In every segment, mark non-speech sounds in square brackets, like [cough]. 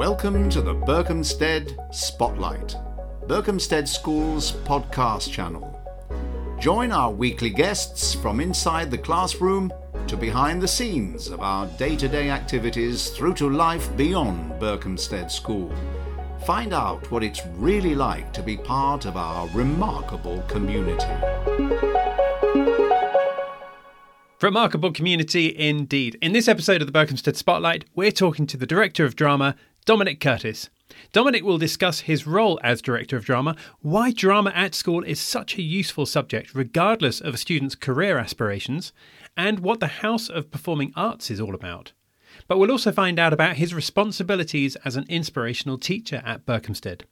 Welcome to the Berkhamsted Spotlight, Berkhamsted School's podcast channel. Join our weekly guests from inside the classroom to behind the scenes of our day to day activities through to life beyond Berkhamsted School. Find out what it's really like to be part of our remarkable community. Remarkable community indeed. In this episode of the Berkhamsted Spotlight, we're talking to the Director of Drama, Dominic Curtis. Dominic will discuss his role as Director of Drama, why drama at school is such a useful subject regardless of a student's career aspirations, and what the House of Performing Arts is all about. But we'll also find out about his responsibilities as an inspirational teacher at Berkhamsted.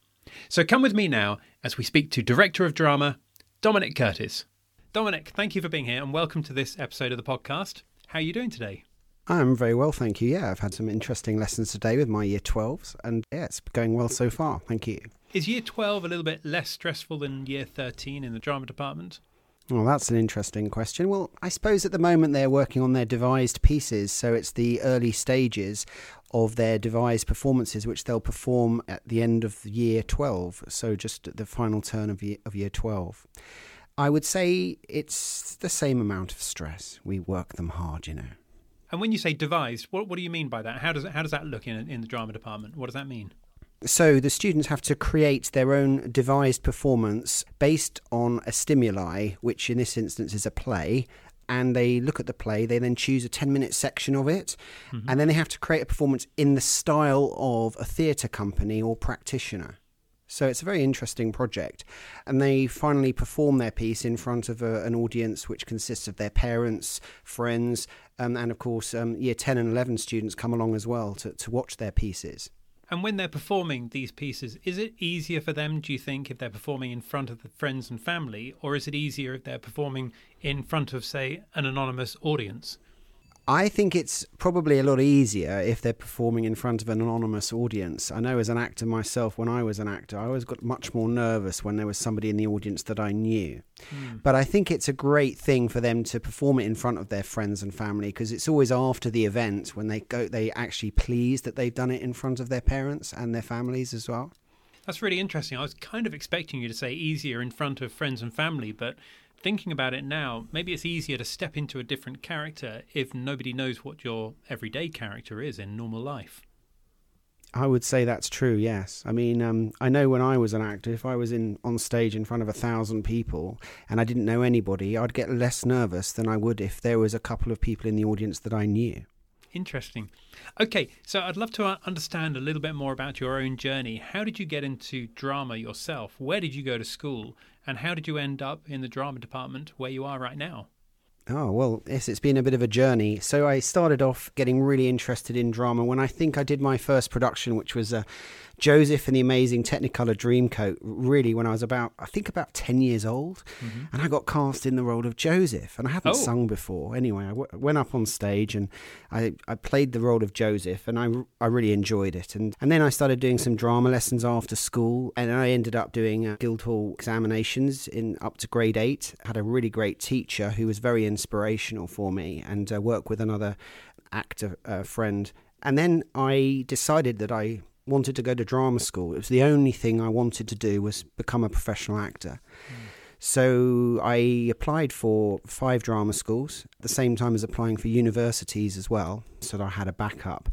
So come with me now as we speak to Director of Drama, Dominic Curtis. Dominic, thank you for being here and welcome to this episode of the podcast. How are you doing today? I'm very well, thank you. Yeah, I've had some interesting lessons today with my year 12s, and yeah, it's going well so far. Thank you. Is year 12 a little bit less stressful than year 13 in the drama department? Well, that's an interesting question. Well, I suppose at the moment they're working on their devised pieces, so it's the early stages of their devised performances, which they'll perform at the end of year 12, so just at the final turn of year, of year 12. I would say it's the same amount of stress. We work them hard, you know. And when you say devised, what, what do you mean by that? How does, how does that look in, in the drama department? What does that mean? So the students have to create their own devised performance based on a stimuli, which in this instance is a play. And they look at the play, they then choose a 10 minute section of it, mm-hmm. and then they have to create a performance in the style of a theatre company or practitioner. So it's a very interesting project. And they finally perform their piece in front of a, an audience which consists of their parents, friends, um, and of course, um, year 10 and 11 students come along as well to, to watch their pieces. And when they're performing these pieces, is it easier for them, do you think, if they're performing in front of the friends and family, or is it easier if they're performing in front of, say, an anonymous audience? I think it's probably a lot easier if they're performing in front of an anonymous audience. I know as an actor myself, when I was an actor, I always got much more nervous when there was somebody in the audience that I knew. Mm. But I think it's a great thing for them to perform it in front of their friends and family because it's always after the event when they go, they actually pleased that they've done it in front of their parents and their families as well. That's really interesting. I was kind of expecting you to say easier in front of friends and family, but thinking about it now, maybe it's easier to step into a different character if nobody knows what your everyday character is in normal life. I would say that's true. Yes, I mean, um, I know when I was an actor, if I was in on stage in front of a thousand people and I didn't know anybody, I'd get less nervous than I would if there was a couple of people in the audience that I knew. Interesting. Okay, so I'd love to uh, understand a little bit more about your own journey. How did you get into drama yourself? Where did you go to school? And how did you end up in the drama department where you are right now? Oh, well, yes, it's been a bit of a journey. So I started off getting really interested in drama when I think I did my first production, which was uh, Joseph and the Amazing Technicolor Dreamcoat, really, when I was about, I think about 10 years old. Mm-hmm. And I got cast in the role of Joseph. And I hadn't oh. sung before. Anyway, I w- went up on stage and I, I played the role of Joseph and I, I really enjoyed it. And, and then I started doing some drama lessons after school. And I ended up doing uh, Guildhall examinations in up to grade eight. I had a really great teacher who was very inspirational for me and uh, worked with another actor uh, friend. And then I decided that I wanted to go to drama school. It was the only thing I wanted to do was become a professional actor. Mm. So I applied for five drama schools at the same time as applying for universities as well, so that I had a backup.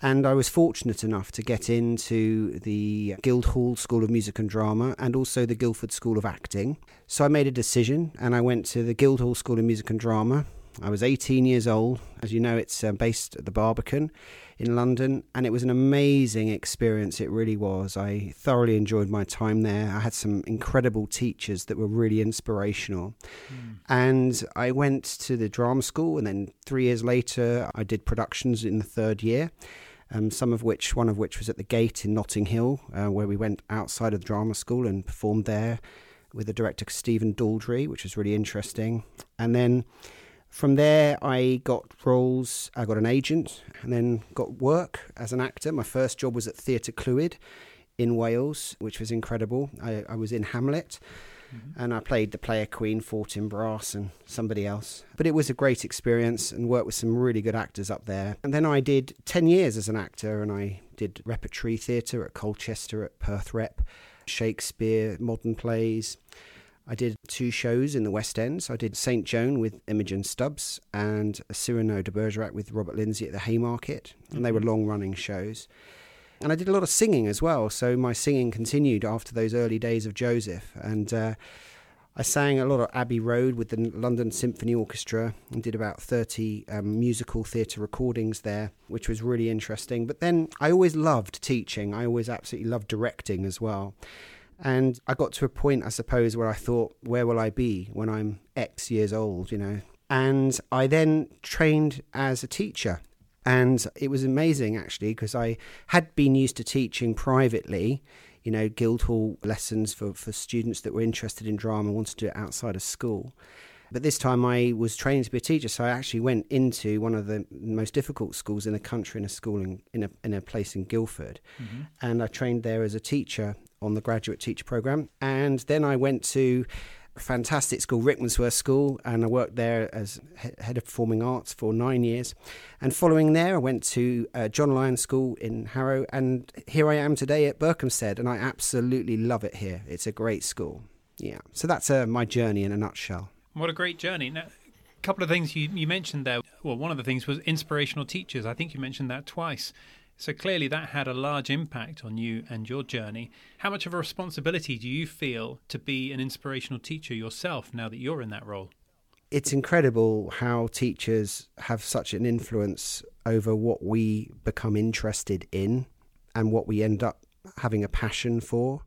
And I was fortunate enough to get into the Guildhall School of Music and Drama and also the Guildford School of Acting. So I made a decision and I went to the Guildhall School of Music and Drama. I was 18 years old. As you know, it's uh, based at the Barbican in London, and it was an amazing experience. It really was. I thoroughly enjoyed my time there. I had some incredible teachers that were really inspirational. Mm. And I went to the drama school, and then three years later, I did productions in the third year um, some of which, one of which was at the Gate in Notting Hill, uh, where we went outside of the drama school and performed there with the director Stephen Daldry, which was really interesting. And then from there, I got roles, I got an agent, and then got work as an actor. My first job was at Theatre Clwyd in Wales, which was incredible. I, I was in Hamlet. Mm-hmm. And I played the player queen, Fortinbras, and somebody else. But it was a great experience and worked with some really good actors up there. And then I did 10 years as an actor and I did repertory theatre at Colchester, at Perth Rep, Shakespeare, modern plays. I did two shows in the West End. So I did St. Joan with Imogen Stubbs and Cyrano de Bergerac with Robert Lindsay at the Haymarket. And they were mm-hmm. long running shows. And I did a lot of singing as well. So my singing continued after those early days of Joseph. And uh, I sang a lot of Abbey Road with the London Symphony Orchestra and did about 30 um, musical theatre recordings there, which was really interesting. But then I always loved teaching, I always absolutely loved directing as well. And I got to a point, I suppose, where I thought, where will I be when I'm X years old, you know? And I then trained as a teacher. And it was amazing, actually, because I had been used to teaching privately, you know, Guildhall lessons for, for students that were interested in drama and wanted to do it outside of school. But this time I was training to be a teacher, so I actually went into one of the most difficult schools in the country, in a school in, in, a, in a place in Guildford. Mm-hmm. And I trained there as a teacher on the graduate teacher program. And then I went to a fantastic school, Rickmansworth School, and I worked there as head of performing arts for nine years. And following there, I went to uh, John Lyon School in Harrow, and here I am today at Berkhamsted, and I absolutely love it here. It's a great school. Yeah, so that's uh, my journey in a nutshell. What a great journey! Now, a couple of things you, you mentioned there. Well, one of the things was inspirational teachers. I think you mentioned that twice. So clearly, that had a large impact on you and your journey. How much of a responsibility do you feel to be an inspirational teacher yourself now that you're in that role? It's incredible how teachers have such an influence over what we become interested in and what we end up having a passion for.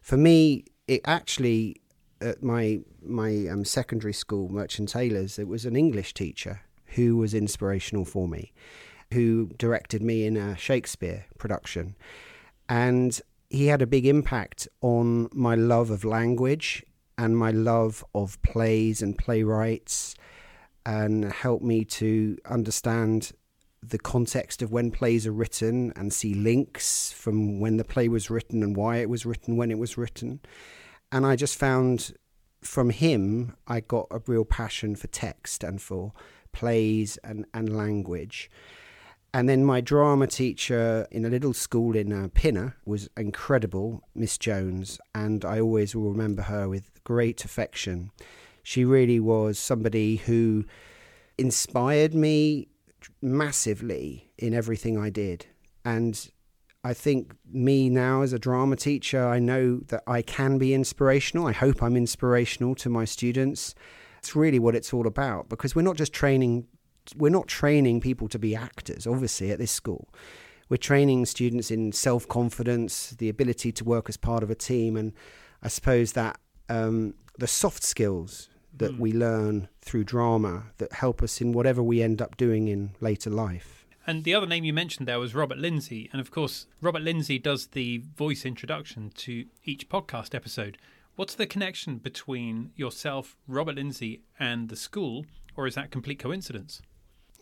For me, it actually at my my um, secondary school, Merchant Taylors, it was an English teacher who was inspirational for me who directed me in a Shakespeare production. And he had a big impact on my love of language and my love of plays and playwrights and helped me to understand the context of when plays are written and see links from when the play was written and why it was written when it was written. And I just found from him, I got a real passion for text and for plays and, and language. And then my drama teacher in a little school in uh, Pinner was incredible, Miss Jones, and I always will remember her with great affection. She really was somebody who inspired me massively in everything I did. And I think me now as a drama teacher, I know that I can be inspirational. I hope I'm inspirational to my students. It's really what it's all about because we're not just training we're not training people to be actors, obviously, at this school. We're training students in self confidence, the ability to work as part of a team, and I suppose that um, the soft skills that mm. we learn through drama that help us in whatever we end up doing in later life. And the other name you mentioned there was Robert Lindsay. And of course, Robert Lindsay does the voice introduction to each podcast episode. What's the connection between yourself, Robert Lindsay, and the school, or is that complete coincidence?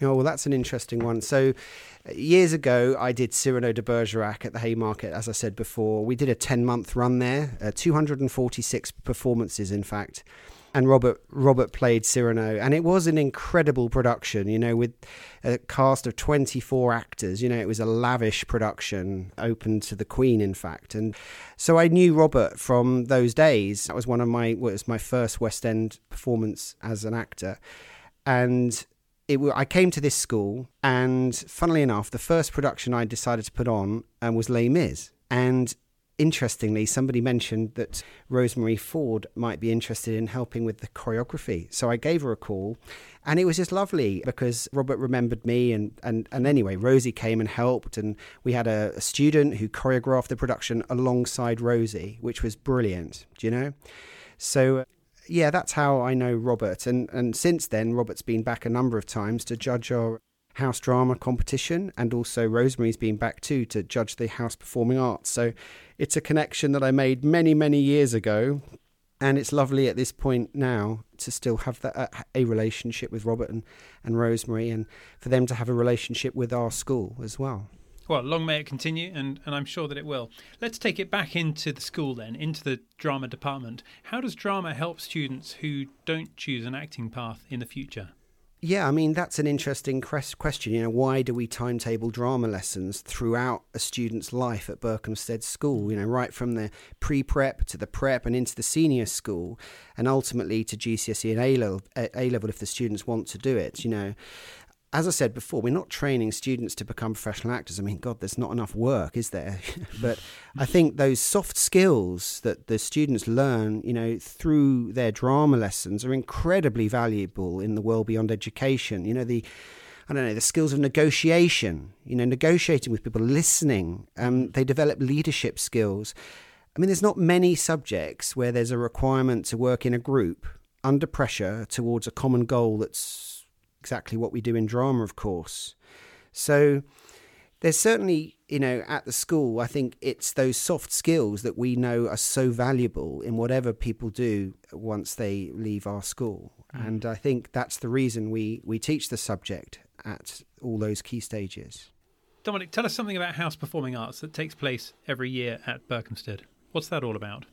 Oh, well, that's an interesting one. So, years ago, I did Cyrano de Bergerac at the Haymarket, as I said before. We did a 10 month run there, uh, 246 performances, in fact. And Robert Robert played Cyrano, and it was an incredible production. You know, with a cast of twenty four actors. You know, it was a lavish production, open to the Queen, in fact. And so I knew Robert from those days. That was one of my was my first West End performance as an actor, and it, I came to this school, and funnily enough, the first production I decided to put on um, was Les Mis. And interestingly, somebody mentioned that Rosemary Ford might be interested in helping with the choreography. So I gave her a call, and it was just lovely because Robert remembered me. And, and, and anyway, Rosie came and helped, and we had a, a student who choreographed the production alongside Rosie, which was brilliant. Do you know? So yeah, that's how I know Robert. And, and since then, Robert's been back a number of times to judge our house drama competition, and also Rosemary's been back too to judge the house performing arts. So it's a connection that I made many, many years ago. And it's lovely at this point now to still have that uh, a relationship with Robert and, and Rosemary, and for them to have a relationship with our school as well. Well, long may it continue, and, and I'm sure that it will. Let's take it back into the school then, into the drama department. How does drama help students who don't choose an acting path in the future? Yeah, I mean, that's an interesting question. You know, why do we timetable drama lessons throughout a student's life at Berkhamsted School? You know, right from the pre prep to the prep and into the senior school, and ultimately to GCSE and A level, A level if the students want to do it. You know, as I said before, we're not training students to become professional actors. I mean, God, there's not enough work, is there? [laughs] but I think those soft skills that the students learn, you know, through their drama lessons are incredibly valuable in the world beyond education. You know, the I don't know, the skills of negotiation, you know, negotiating with people, listening. Um, they develop leadership skills. I mean, there's not many subjects where there's a requirement to work in a group under pressure towards a common goal that's exactly what we do in drama, of course. So there's certainly, you know, at the school, I think it's those soft skills that we know are so valuable in whatever people do once they leave our school. Mm. And I think that's the reason we, we teach the subject at all those key stages. Dominic, tell us something about House Performing Arts that takes place every year at Berkhamsted. What's that all about?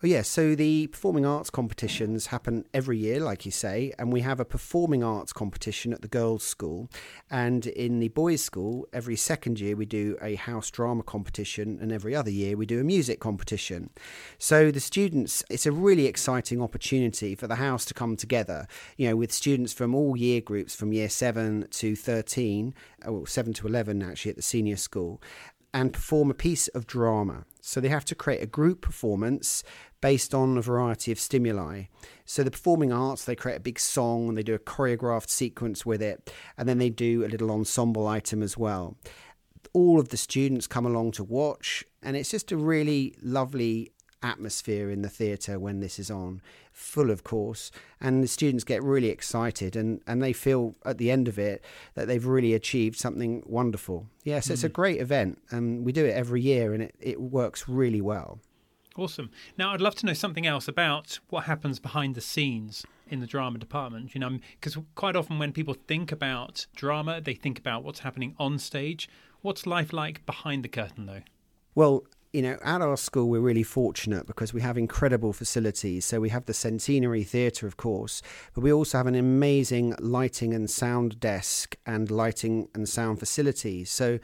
Oh, yeah. So the performing arts competitions happen every year, like you say, and we have a performing arts competition at the girls' school. And in the boys' school, every second year we do a house drama competition, and every other year we do a music competition. So the students, it's a really exciting opportunity for the house to come together, you know, with students from all year groups from year 7 to 13, or 7 to 11 actually at the senior school and perform a piece of drama. So they have to create a group performance based on a variety of stimuli. So the performing arts, they create a big song and they do a choreographed sequence with it, and then they do a little ensemble item as well. All of the students come along to watch, and it's just a really lovely atmosphere in the theatre when this is on, full of course, and the students get really excited and, and they feel at the end of it that they've really achieved something wonderful. Yes, mm. it's a hmm. great event and we do it every year and it, it works really well. Awesome. Now, I'd love to know something else about what happens behind the scenes in the drama department. You know, because quite often when people think about drama, they think about what's happening on stage. What's life like behind the curtain, though? Well, you know, at our school, we're really fortunate because we have incredible facilities. So we have the Centenary Theatre, of course, but we also have an amazing lighting and sound desk and lighting and sound facilities. So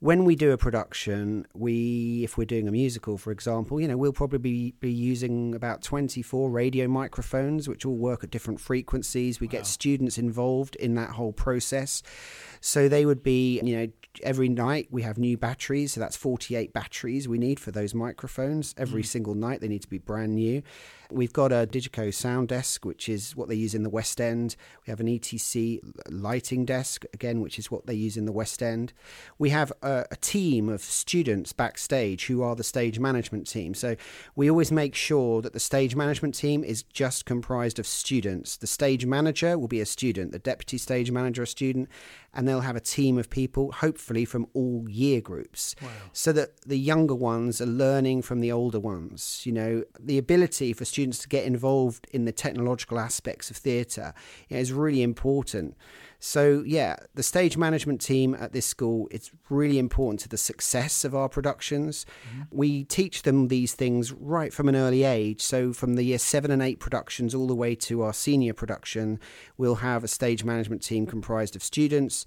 when we do a production, we, if we're doing a musical, for example, you know, we'll probably be, be using about 24 radio microphones, which all work at different frequencies. We wow. get students involved in that whole process. So they would be, you know, every night we have new batteries. So that's 48 batteries we need for those microphones. Every mm. single night they need to be brand new. We've got a Digico sound desk, which is what they use in the West End. We have an ETC lighting desk, again, which is what they use in the West End. We have a, a team of students backstage who are the stage management team. So we always make sure that the stage management team is just comprised of students. The stage manager will be a student, the deputy stage manager a student, and they'll have a team of people, hopefully from all year groups, wow. so that the younger ones are learning from the older ones. You know, the ability for students students to get involved in the technological aspects of theatre is really important. So, yeah, the stage management team at this school it's really important to the success of our productions. Mm-hmm. We teach them these things right from an early age. So, from the year seven and eight productions all the way to our senior production, we'll have a stage management team comprised of students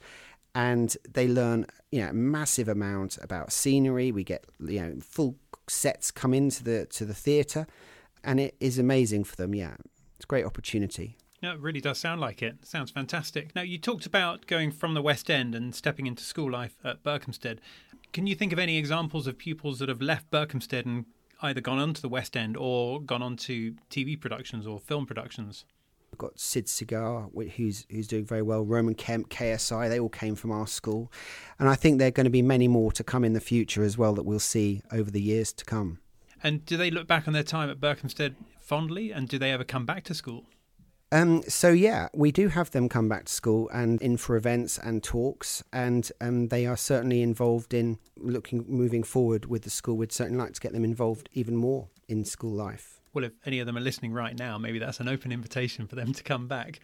and they learn you know a massive amount about scenery we get you know full sets come into the to the theatre and it is amazing for them. Yeah, it's a great opportunity. No, it really does sound like it. Sounds fantastic. Now, you talked about going from the West End and stepping into school life at Berkhamsted. Can you think of any examples of pupils that have left Berkhamsted and either gone on to the West End or gone on to TV productions or film productions? We've got Sid Cigar, who's who's doing very well. Roman Kemp, KSI, they all came from our school, and I think there are going to be many more to come in the future as well that we'll see over the years to come. And do they look back on their time at Berkhamsted fondly? And do they ever come back to school? Um, so yeah, we do have them come back to school and in for events and talks, and um, they are certainly involved in looking moving forward with the school. We'd certainly like to get them involved even more in school life. Well, if any of them are listening right now, maybe that's an open invitation for them to come back.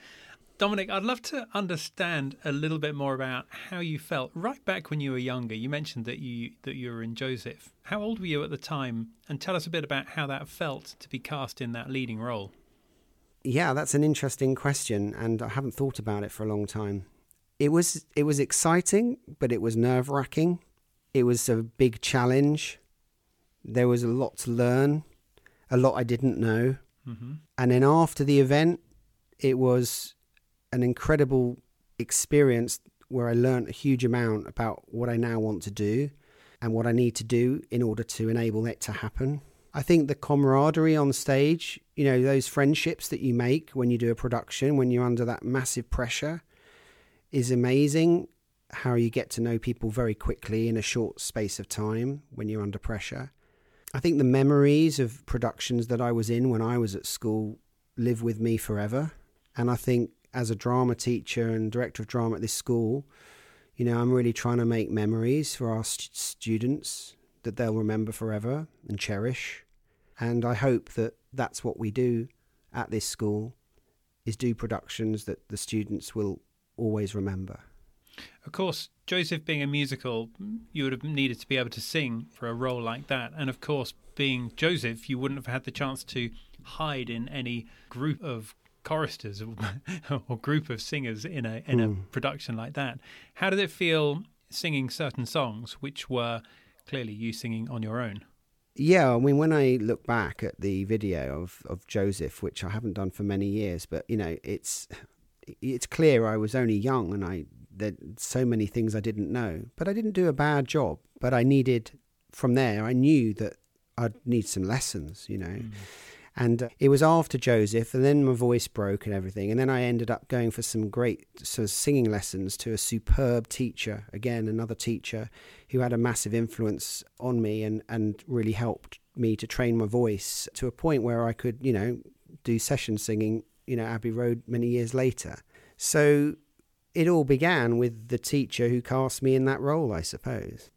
Dominic, I'd love to understand a little bit more about how you felt right back when you were younger. You mentioned that you that you were in Joseph. How old were you at the time? And tell us a bit about how that felt to be cast in that leading role. Yeah, that's an interesting question, and I haven't thought about it for a long time. It was it was exciting, but it was nerve wracking. It was a big challenge. There was a lot to learn, a lot I didn't know. Mm-hmm. And then after the event, it was an incredible experience where I learned a huge amount about what I now want to do and what I need to do in order to enable it to happen. I think the camaraderie on stage, you know, those friendships that you make when you do a production, when you're under that massive pressure, is amazing. How you get to know people very quickly in a short space of time when you're under pressure. I think the memories of productions that I was in when I was at school live with me forever. And I think as a drama teacher and director of drama at this school, you know, I'm really trying to make memories for our st- students that they'll remember forever and cherish. And I hope that that's what we do at this school is do productions that the students will always remember. Of course, Joseph being a musical, you would have needed to be able to sing for a role like that. And of course, being Joseph, you wouldn't have had the chance to hide in any group of choristers [laughs] or group of singers in a in a hmm. production like that. How did it feel singing certain songs which were clearly you singing on your own? Yeah, I mean, when I look back at the video of, of Joseph, which I haven't done for many years, but you know, it's it's clear I was only young and I there so many things I didn't know, but I didn't do a bad job. But I needed from there, I knew that I'd need some lessons, you know. Mm. And uh, it was after Joseph, and then my voice broke and everything. And then I ended up going for some great sort of singing lessons to a superb teacher, again, another teacher who had a massive influence on me and, and really helped me to train my voice to a point where I could, you know, do session singing, you know, Abbey Road many years later. So it all began with the teacher who cast me in that role, I suppose.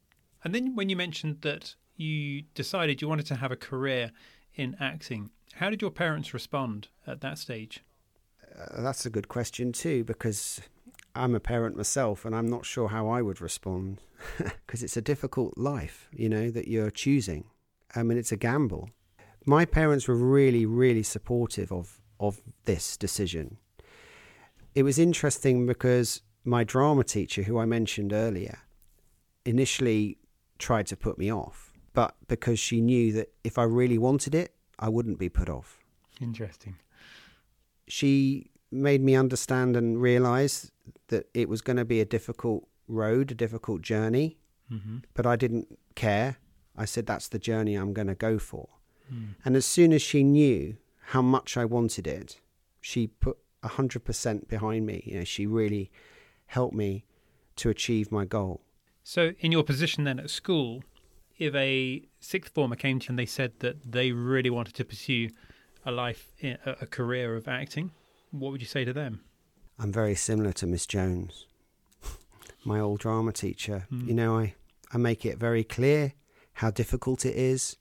And then when you mentioned that you decided you wanted to have a career in acting, how did your parents respond at that stage? Uh, that's a good question too, because I'm a parent myself, and I'm not sure how I would respond, [laughs] because it's a difficult life, you know, that you're choosing. I mean, it's a gamble. My parents were really, really supportive of of this decision. It was interesting because my drama teacher, who I mentioned earlier, initially tried to put me off, but because she knew that if I really wanted it, I wouldn't be put off. Interesting. She made me understand and realize that it was going to be a difficult road, a difficult journey, mm-hmm. but I didn't care. I said, that's the journey I'm going to go for. Mm. And as soon as she knew how much I wanted it, she put 100% behind me. You know, she really helped me to achieve my goal. So, in your position then at school, if a sixth former came to you and they said that they really wanted to pursue a life, a career of acting, what would you say to them? I'm very similar to Miss Jones, [laughs] my old drama teacher. Mm. You know, I, I make it very clear how difficult it is,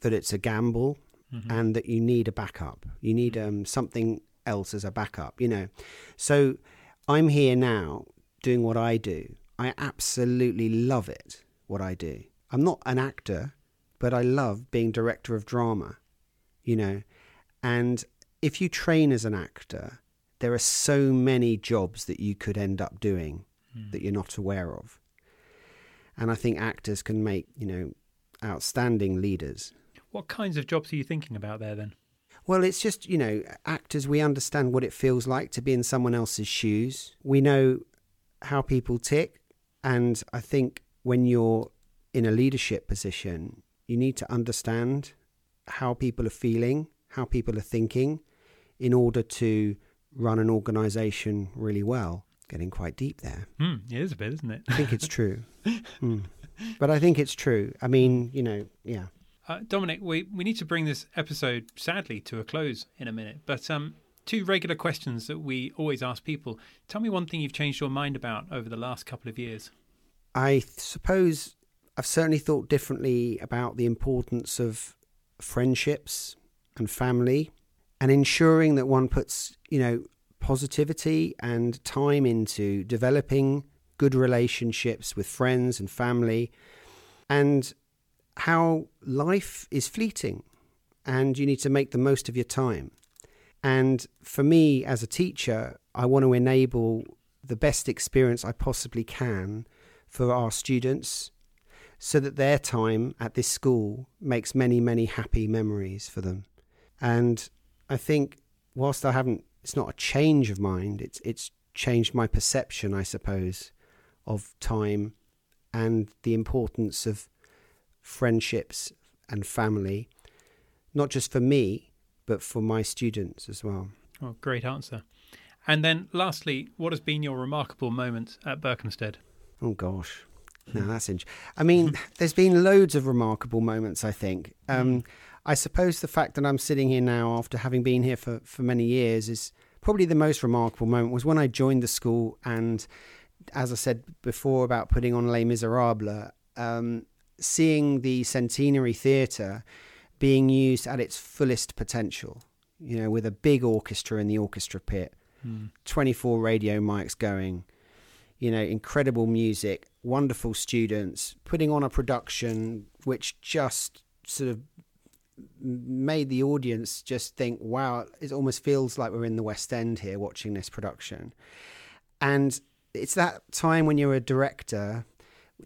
that it's a gamble, mm-hmm. and that you need a backup. You need um, something else as a backup, you know. So I'm here now doing what I do. I absolutely love it, what I do. I'm not an actor, but I love being director of drama, you know. And if you train as an actor, there are so many jobs that you could end up doing mm. that you're not aware of. And I think actors can make, you know, outstanding leaders. What kinds of jobs are you thinking about there then? Well, it's just, you know, actors, we understand what it feels like to be in someone else's shoes. We know how people tick. And I think when you're in a leadership position, you need to understand how people are feeling, how people are thinking, in order to run an organization really well. Getting quite deep there. Mm, it is a bit, isn't it? I think it's true. [laughs] mm. But I think it's true. I mean, you know, yeah. Uh, Dominic, we, we need to bring this episode, sadly, to a close in a minute. But um, two regular questions that we always ask people. Tell me one thing you've changed your mind about over the last couple of years. I suppose I've certainly thought differently about the importance of friendships and family and ensuring that one puts, you know, positivity and time into developing good relationships with friends and family, and how life is fleeting and you need to make the most of your time. And for me, as a teacher, I want to enable the best experience I possibly can for our students so that their time at this school makes many, many happy memories for them. And I think, whilst I haven't, it's not a change of mind, it's, it's changed my perception, I suppose, of time and the importance of friendships and family, not just for me, but for my students as well. Oh, great answer. And then, lastly, what has been your remarkable moment at Berkhamsted? Oh gosh, no, that's interesting. I mean, there's been loads of remarkable moments. I think. Um, I suppose the fact that I'm sitting here now after having been here for for many years is probably the most remarkable moment. Was when I joined the school, and as I said before about putting on Les Miserables, um, seeing the Centenary Theatre being used at its fullest potential. You know, with a big orchestra in the orchestra pit, Mm. 24 radio mics going, you know, incredible music, wonderful students, putting on a production which just sort of made the audience just think, wow, it almost feels like we're in the West End here watching this production. And it's that time when you're a director,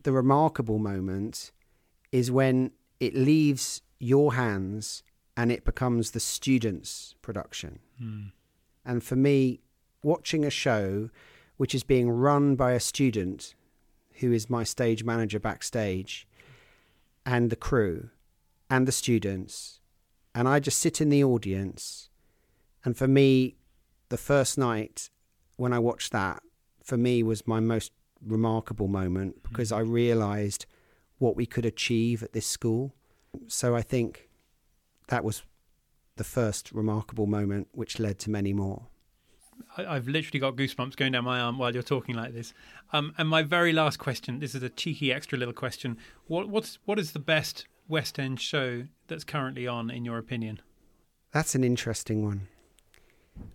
the remarkable moment is when it leaves your hands and it becomes the student's production. Mm. And for me, watching a show which is being run by a student who is my stage manager backstage and the crew and the students, and I just sit in the audience. And for me, the first night when I watched that, for me, was my most remarkable moment mm-hmm. because I realized what we could achieve at this school. So I think that was the first remarkable moment, which led to many more. I, I've literally got goosebumps going down my arm while you're talking like this. Um, and my very last question this is a cheeky extra little question. What, what's, what is the best West End show that's currently on, in your opinion? That's an interesting one.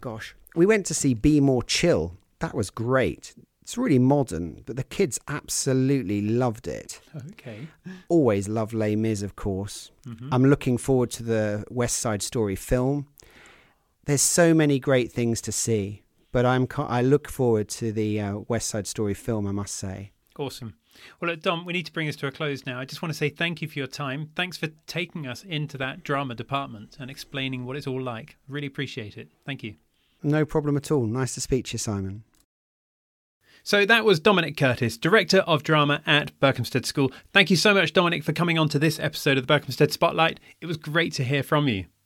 Gosh, we went to see Be More Chill. That was great. It's really modern, but the kids absolutely loved it. Okay. Always love Les Mis, of course. Mhm. I'm looking forward to the West Side Story film. There's so many great things to see, but I'm I look forward to the uh, West Side Story film. I must say. Awesome. Well, look, Dom, we need to bring this to a close now. I just want to say thank you for your time. Thanks for taking us into that drama department and explaining what it's all like. Really appreciate it. Thank you. No problem at all. Nice to speak to you, Simon. So that was Dominic Curtis, Director of Drama at Berkhamsted School. Thank you so much, Dominic, for coming on to this episode of the Berkhamsted Spotlight. It was great to hear from you.